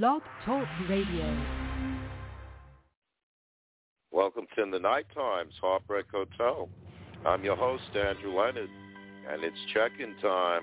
Blog Talk Radio. Welcome to the Night Times Heartbreak Hotel. I'm your host, Andrew Leonard, and it's check-in time.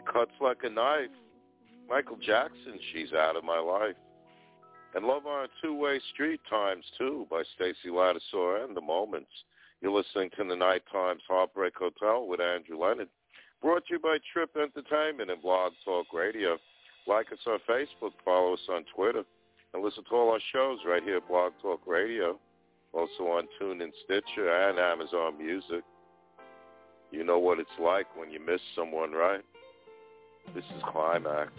cuts like a knife. Michael Jackson, She's Out of My Life. And Love on a Two-Way Street Times 2 by Stacy Lattisaw and The Moments. You're listening to the Night Times Heartbreak Hotel with Andrew Leonard. Brought to you by Trip Entertainment and Blog Talk Radio. Like us on Facebook, follow us on Twitter, and listen to all our shows right here at Blog Talk Radio. Also on TuneIn Stitcher and Amazon Music. You know what it's like when you miss someone, right? This is Climax.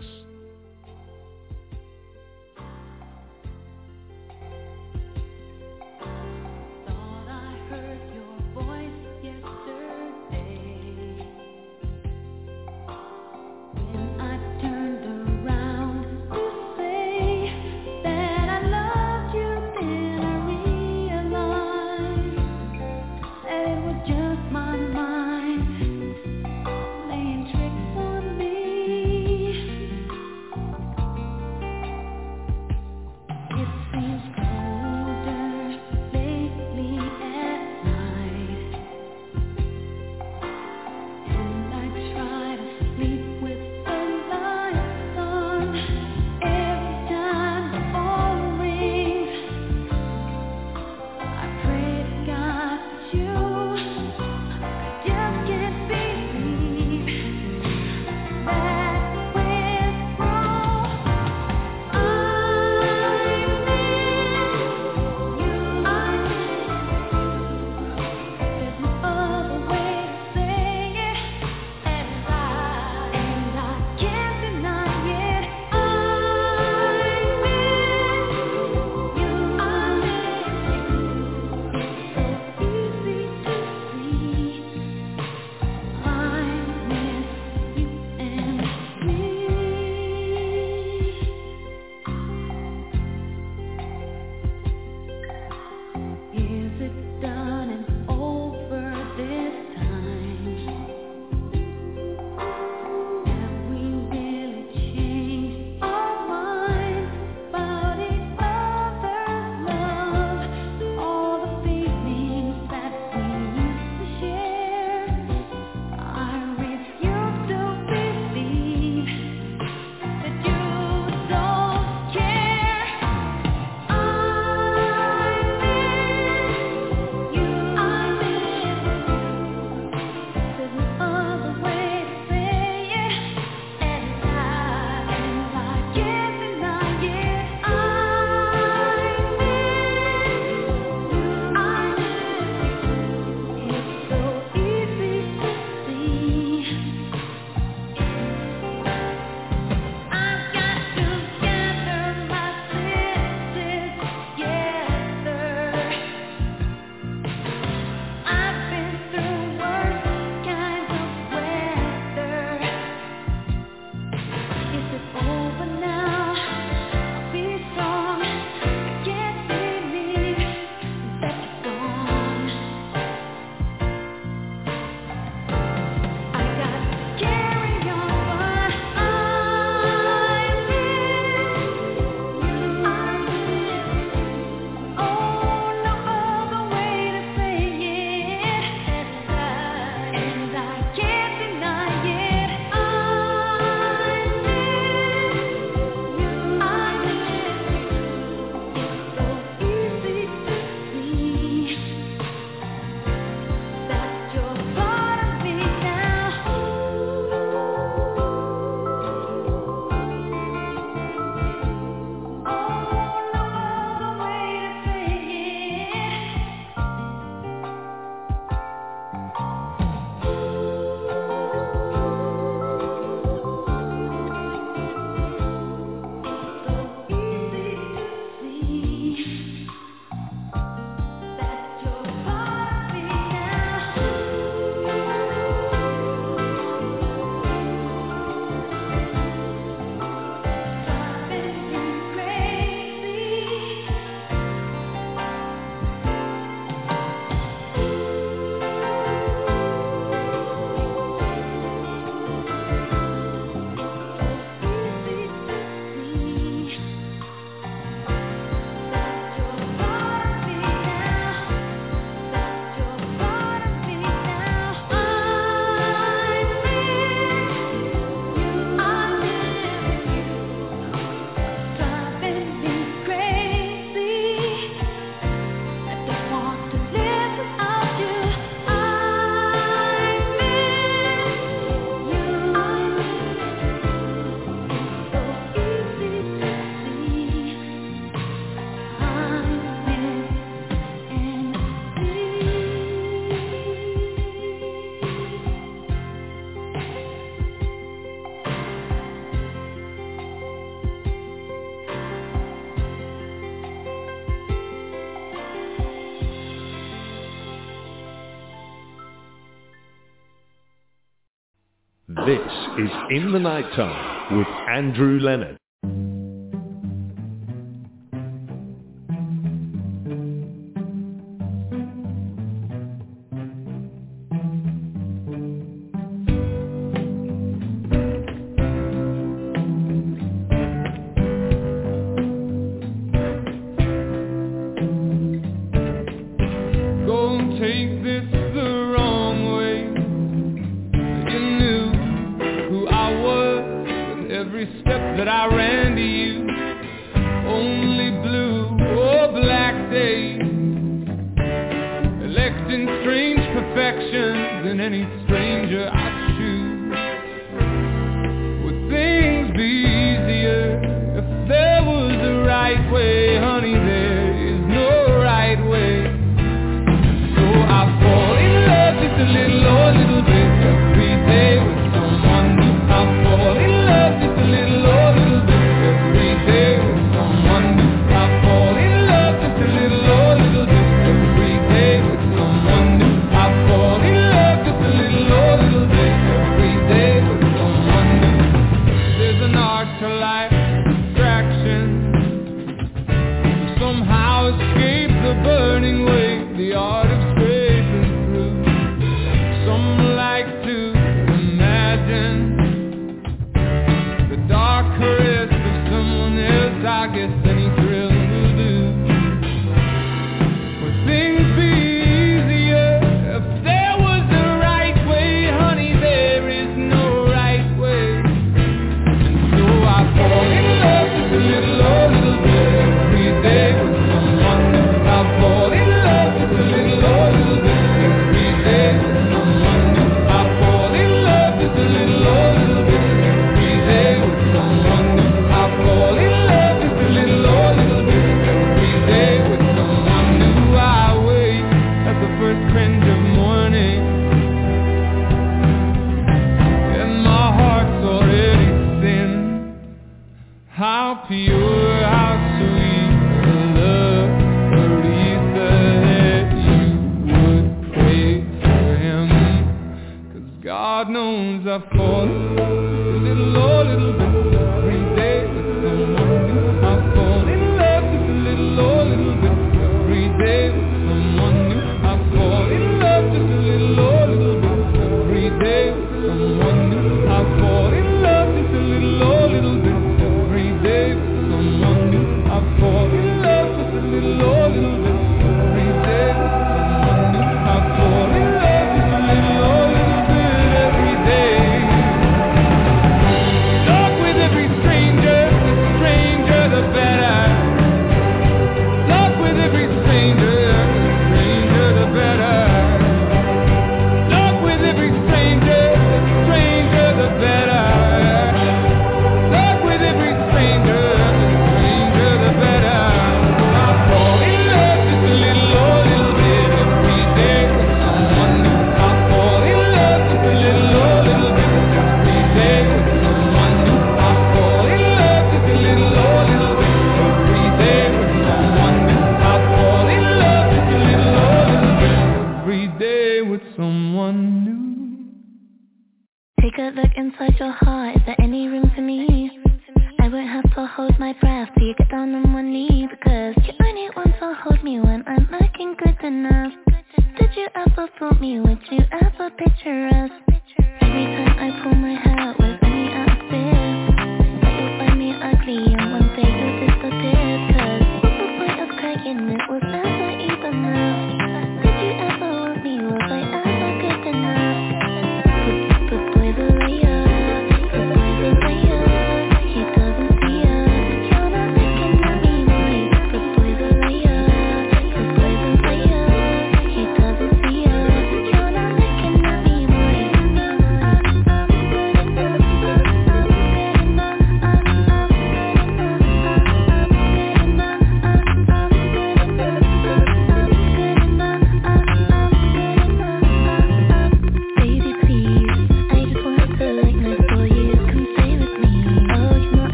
This is In the Nighttime with Andrew Leonard.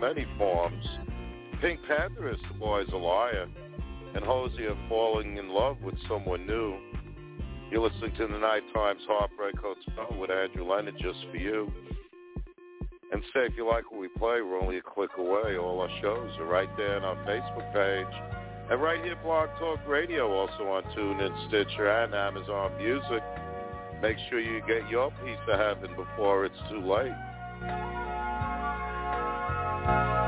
Many forms. PinkPantheress the boy's a liar, and Hozier falling in love with someone new. You're listening to the Night Times Heartbreak Hotel with Andrew Leonard just for you. And say if you like what we play, we're only a click away. All our shows are right there on our Facebook page. And right here, Blog Talk Radio, also on TuneIn, Stitcher, and Amazon Music. Make sure you get your piece of heaven before it's too late. When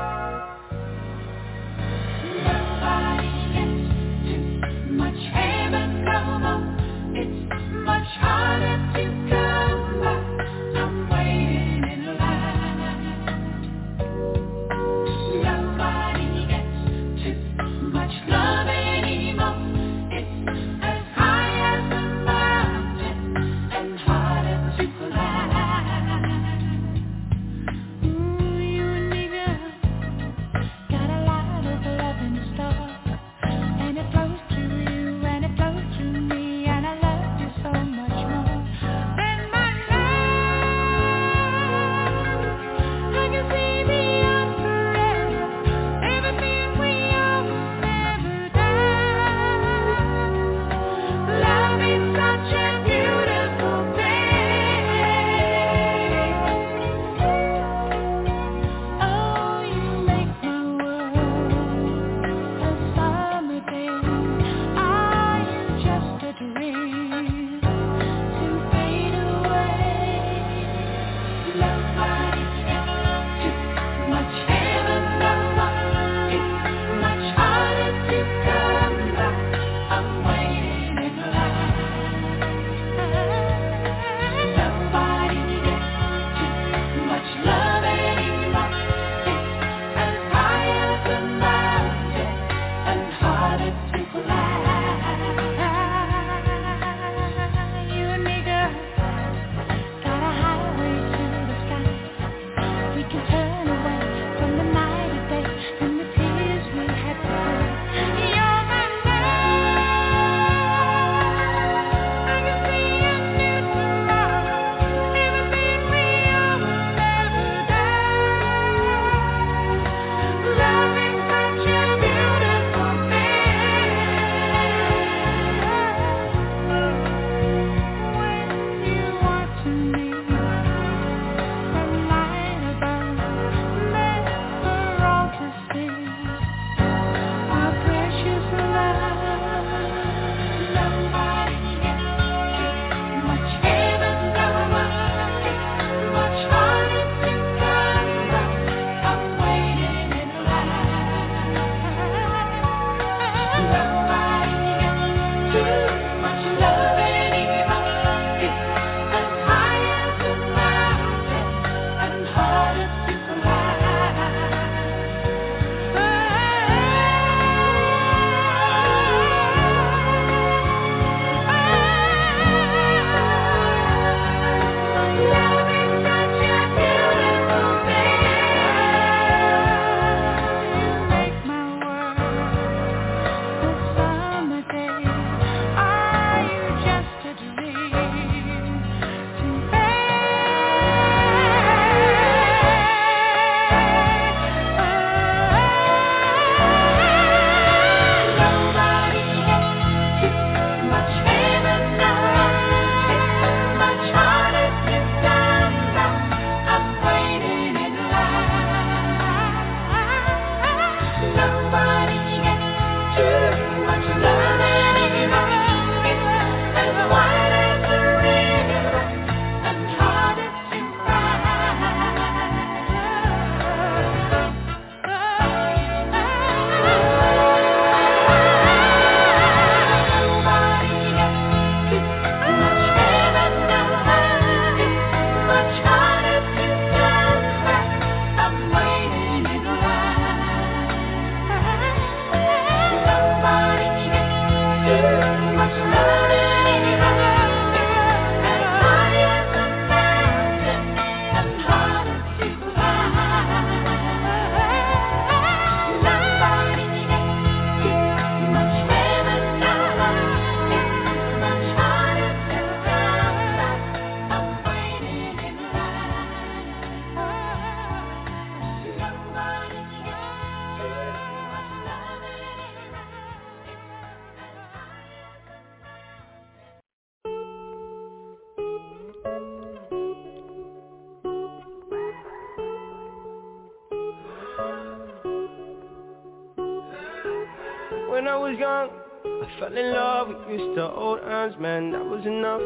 was young. I fell in love, used to hold hands, man, that was enough.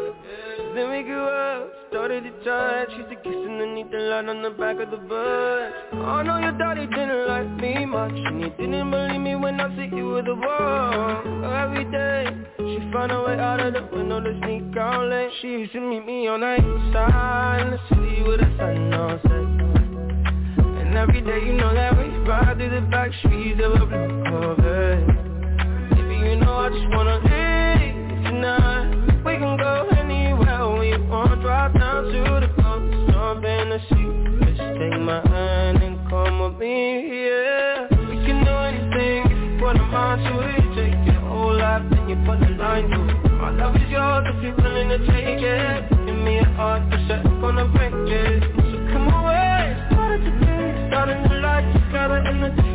Then we grew up, started to touch, used to kiss underneath the light on the back of the bus. I know your daddy didn't like me much, and he didn't believe me when I said you were the one. Every day, she found a way out of the window to sneak out late. She used to meet me on the east side, in the city with the sun on set. And every day, you know that we ride through the back streets of a blue Corvette just wanna leave tonight. We can go anywhere we want. Drive down to the coast, jump in the sea. Just take my hand and come with me, yeah. We can do anything. Put a mind to it Take your whole life and you put a line to it. My love is yours if you're willing to take it. Give me a heart, cause I'm gonna break it. So come away, started to be Starting to life together in a different place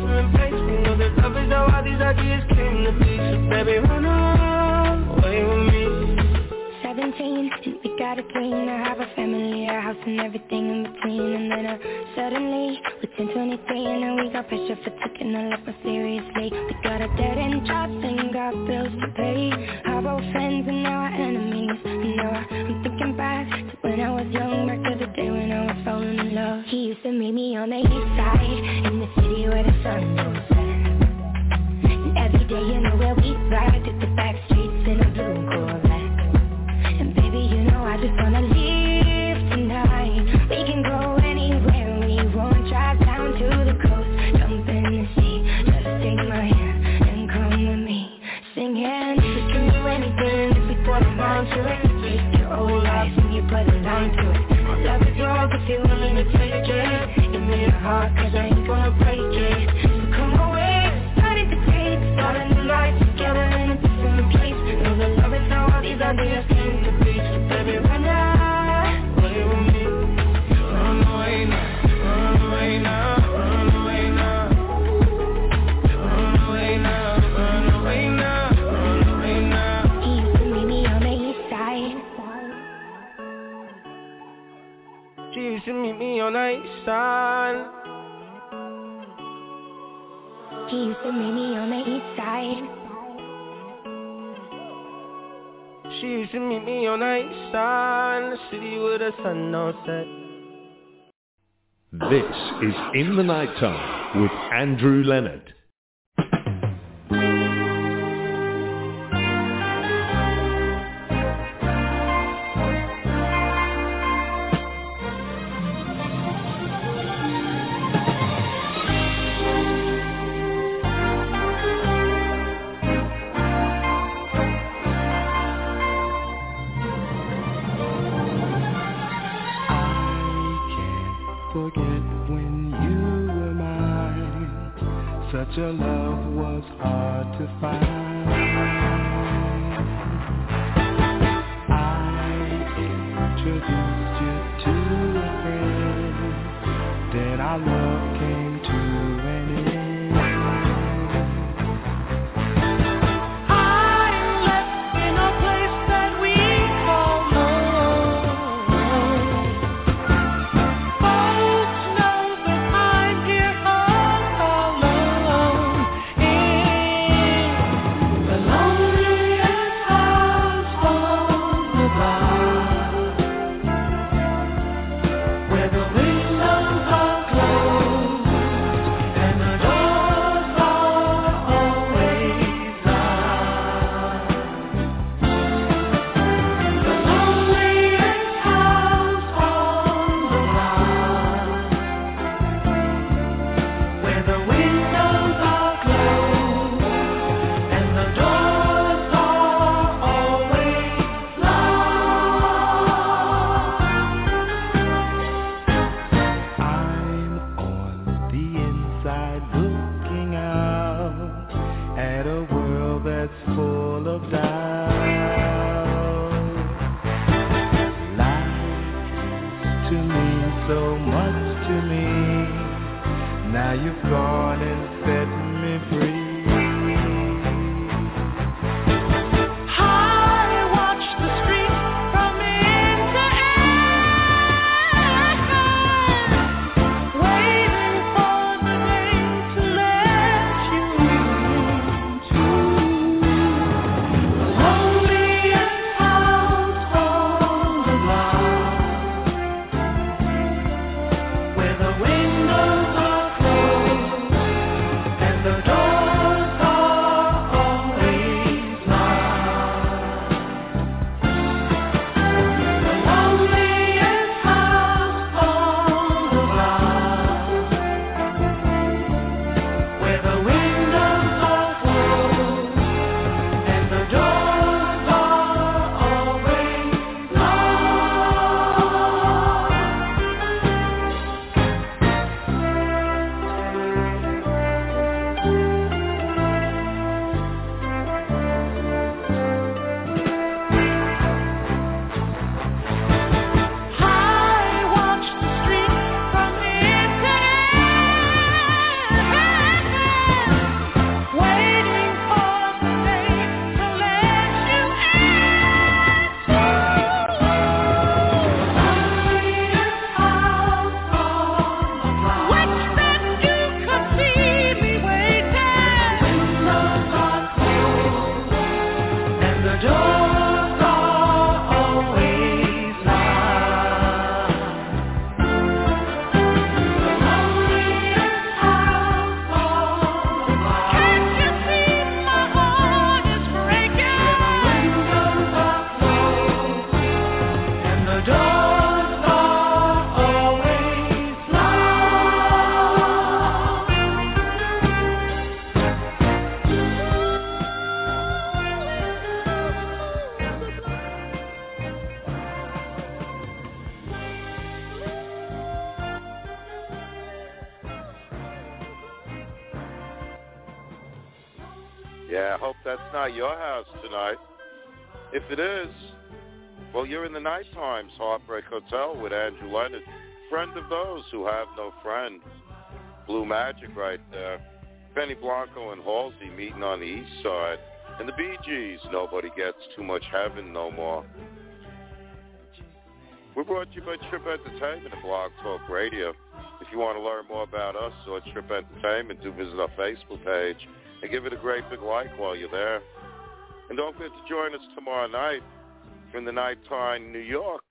We know that love is how all these ideas came to be. Baby run away with me. 17 and we got a dream to have a family, a house and everything in between. And then uh, suddenly we're 10, 23 and now we got pressure for taking our life more seriously. We got a dead end jobs and got bills to pay. Our old friends and now our enemies. Now I'm thinking back to when I was young Back to the day when I was falling in love. He used to meet me on the east side In the city where the sun don't set And every day you know where we ride. Through the back is In the Nighttime with Andrew Leonard. Our love you're in the Nighttime's Heartbreak Hotel with Andrew Leonard, friend of those who have no friend. Blue Magic right there. Benny Blanco and Halsey meeting on the east side. And the Bee Gees, nobody gets too much heaven no more. We're brought to you by Trip Entertainment and Blog Talk Radio. If you want to learn more about us or Trip Entertainment, do visit our Facebook page and give it a great big like while you're there. And don't forget to join us tomorrow night in the nighttime New York.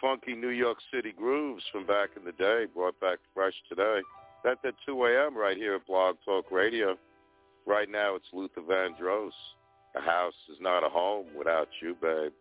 Funky New York City grooves from back in the day, brought back fresh today. That's at 2 a.m. right here at Blog Talk Radio. Right now it's Luther Vandross. A house is not a home without you, babe.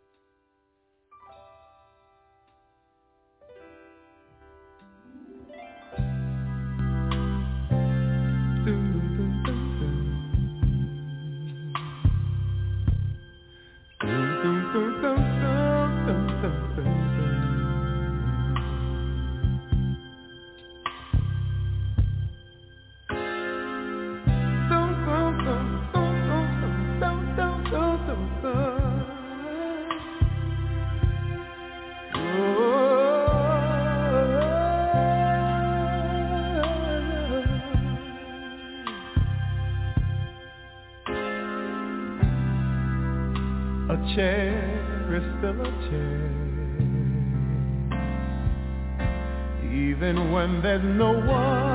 Even when there's no one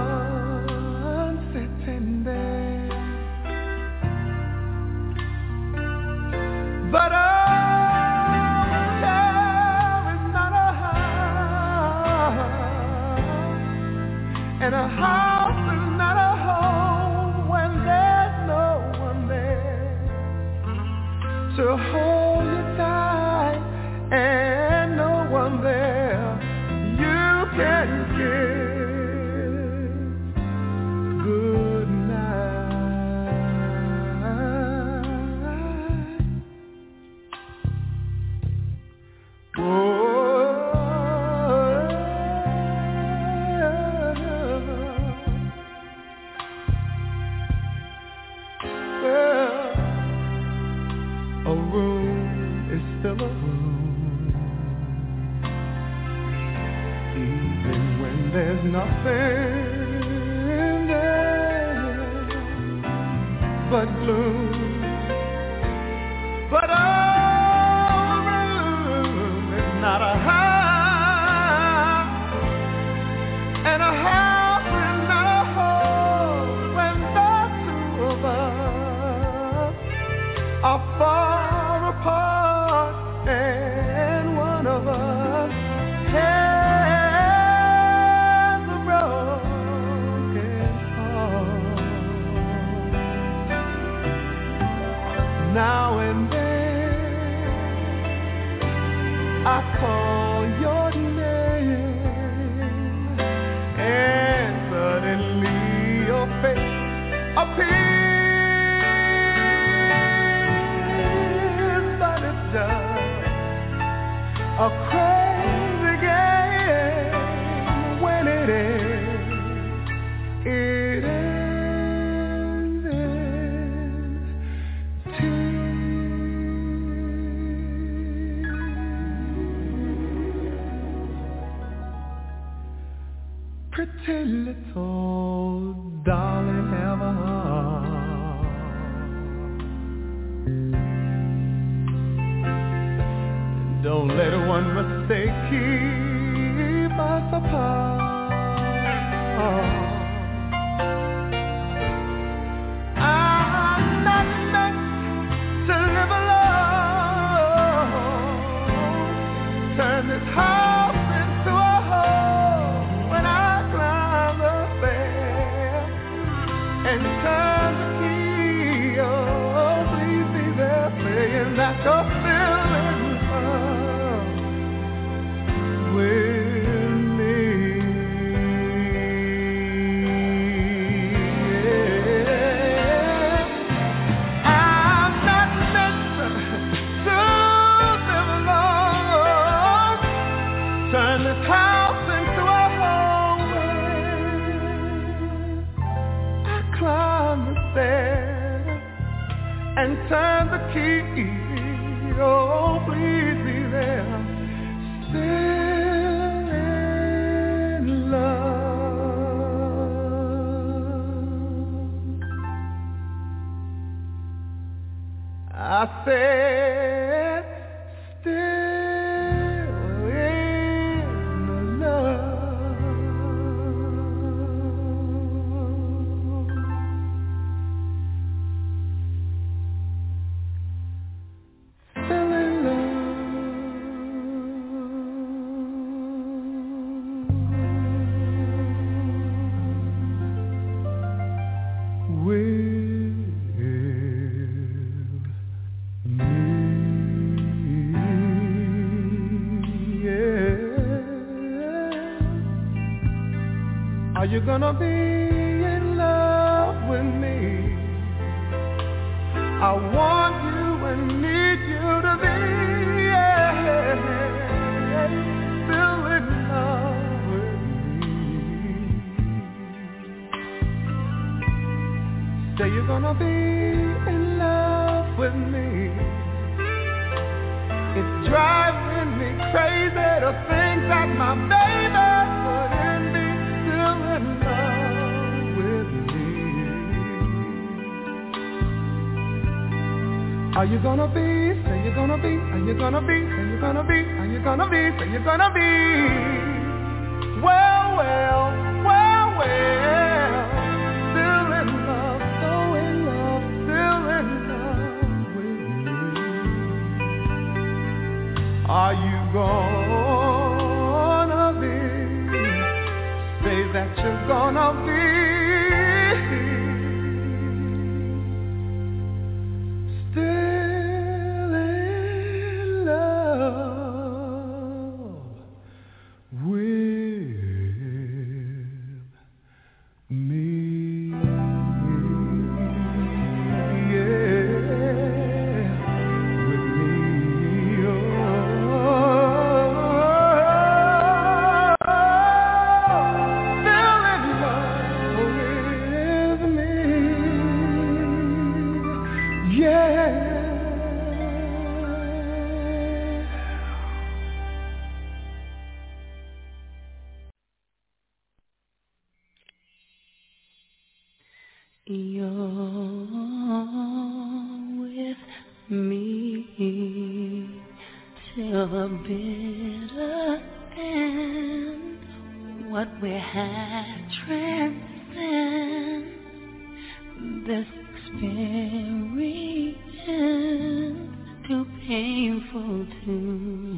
Pretty little darling, ever. Don't let one mistake keep us apart. I Yeah. Are you gonna be in love with me? I want you and need you to be yeah, still in love with me. Say you're gonna be in love with me. It's driving me crazy to think that my Are you gonna be? Say you're gonna be. Are you gonna be? Say you're gonna be. Are you gonna be? Say you're gonna be. Well, well, What we had transcends this painful to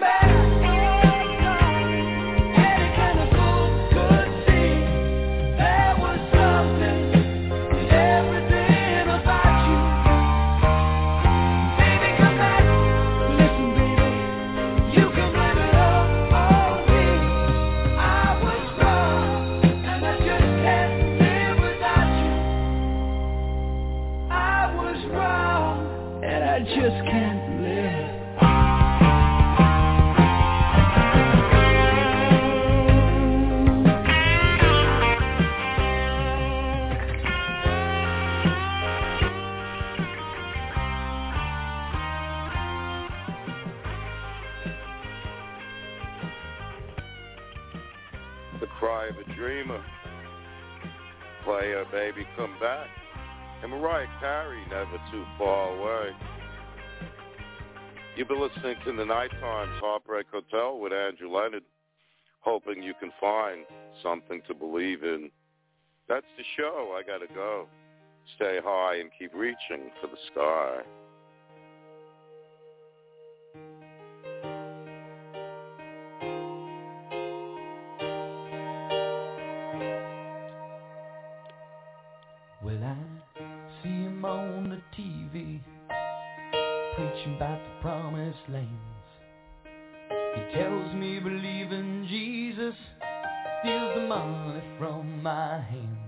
back. never too far away. You've been listening to the Night Times Heartbreak Hotel with Andrew Leonard, hoping you can find something to believe in. That's the show. I gotta go. Stay high and keep reaching for the sky. about the promised lands. He tells me believing Jesus steals the money from my hands.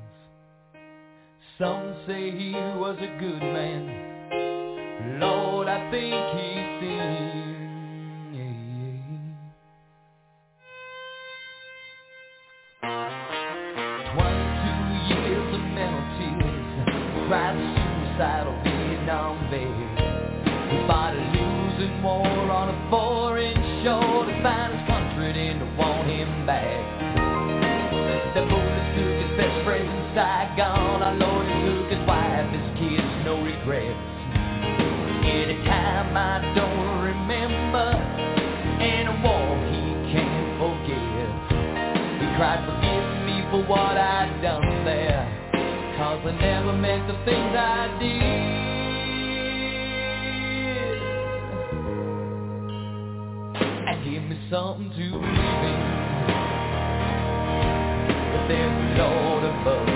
Some say he was a good man. Lord, I think he sinned. but never meant the things I did. And give me something to believe in. That there's a Lord above.